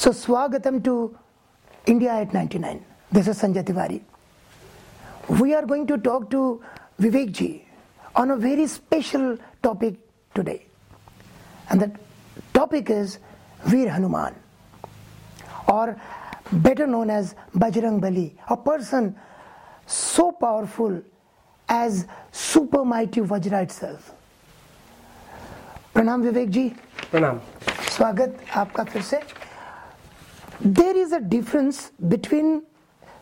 So, Swagatam to India at 99. This is Sanjay Tiwari. We are going to talk to Vivek ji on a very special topic today. And the topic is Veer Hanuman, or better known as Bajrang Bali, a person so powerful as super mighty Vajra itself. प्रणाम विवेक जी प्रणाम स्वागत आपका फिर से there is a difference between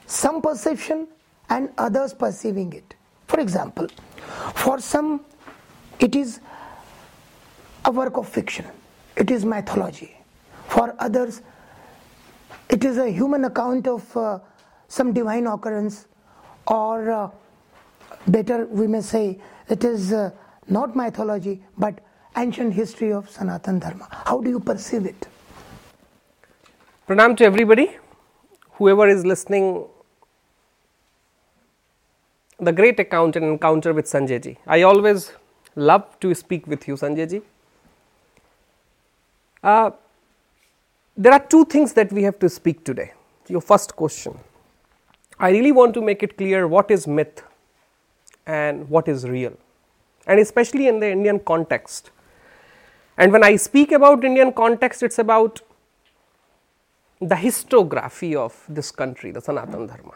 some perception and others perceiving it. For example, for some it is a work of fiction, it is mythology. For others, it is a human account of uh, some divine occurrence, or uh, better, we may say, it is uh, not mythology but ancient history of Sanatan Dharma. How do you perceive it? Pranam to everybody, whoever is listening. The great account and encounter with Sanjay ji. I always love to speak with you, Sanjay ji. Uh, there are two things that we have to speak today. Your first question. I really want to make it clear what is myth and what is real, and especially in the Indian context. And when I speak about Indian context, it's about the histography of this country, the Sanatan Dharma.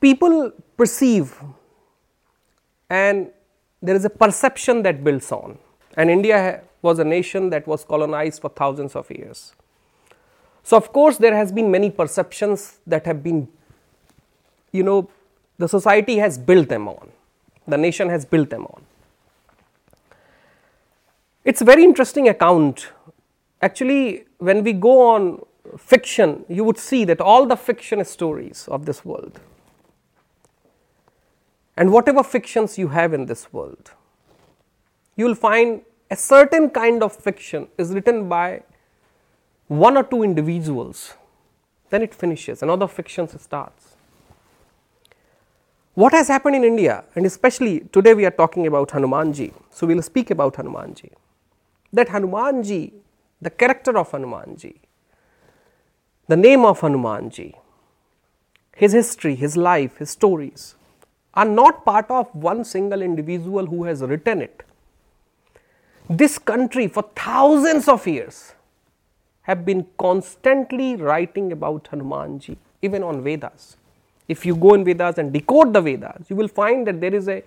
People perceive and there is a perception that builds on, and India was a nation that was colonized for thousands of years. So, of course, there has been many perceptions that have been, you know, the society has built them on, the nation has built them on. It's a very interesting account. Actually, when we go on fiction, you would see that all the fiction stories of this world, and whatever fictions you have in this world, you will find a certain kind of fiction is written by one or two individuals, then it finishes, another fiction starts. What has happened in India, and especially today we are talking about Hanumanji, so we will speak about Hanumanji. That Hanumanji, the character of Hanumanji, the name of Hanumanji, his history, his life, his stories are not part of one single individual who has written it. This country, for thousands of years, have been constantly writing about Hanumanji, even on Vedas. If you go in Vedas and decode the Vedas, you will find that there is a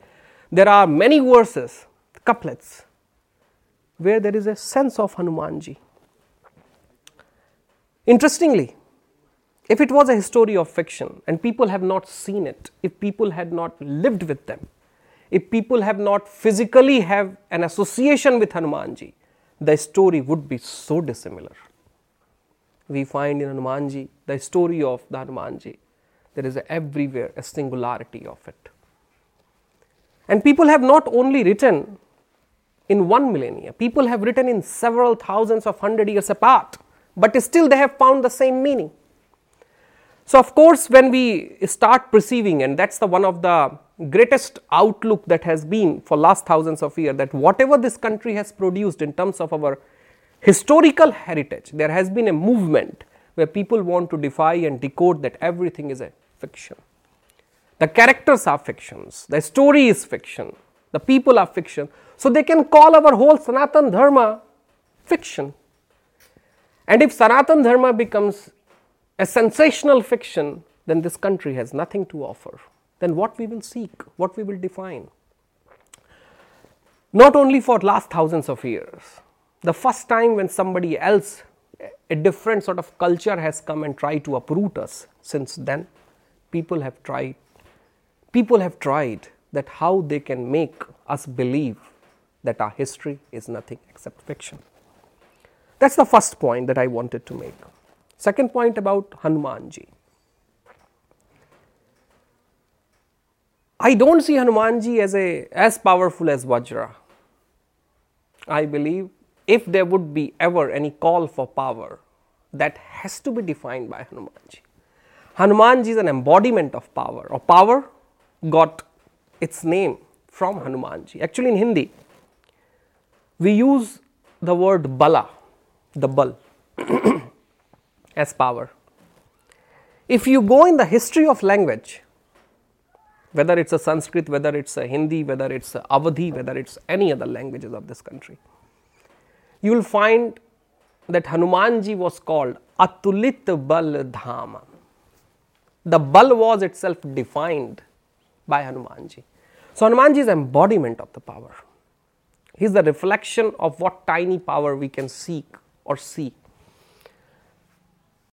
there are many verses, couplets, where there is a sense of Hanumanji. Interestingly, if it was a history of fiction and people have not seen it, if people had not lived with them, if people have not physically have an association with Hanumanji, the story would be so dissimilar. We find in Hanumanji the story of the Hanumanji. There is a everywhere a singularity of it. And people have not only written in one millennia, people have written in several thousands of hundred years apart, but still they have found the same meaning. So, of course, when we start perceiving, and that's the one of the greatest outlook that has been for last thousands of years, that whatever this country has produced in terms of our historical heritage, there has been a movement where people want to defy and decode that everything is a fiction. The characters are fictions, the story is fiction, the people are fiction. So, they can call our whole Sanatan Dharma fiction. And if Sanatan Dharma becomes a sensational fiction, then this country has nothing to offer. Then what we will seek, what we will define. Not only for last thousands of years, the first time when somebody else, a different sort of culture has come and tried to uproot us, since then people have tried. People have tried that how they can make us believe that our history is nothing except fiction. That's the first point that I wanted to make. Second point about Hanumanji. I don't see Hanumanji as a as powerful as Vajra. I believe if there would be ever any call for power, that has to be defined by Hanumanji. Hanumanji is an embodiment of power, or power got its name from Hanumanji. Actually, in Hindi, we use the word bala, the bal, as power. If you go in the history of language, whether it's a Sanskrit, whether it's a Hindi, whether it's a Awadhi, whether it's any other languages of this country, you will find that Hanumanji was called Atulit Bal Dhama. The Bal was itself defined by Hanumanji. So Hanumanji is embodiment of the power. He is the reflection of what tiny power we can seek or see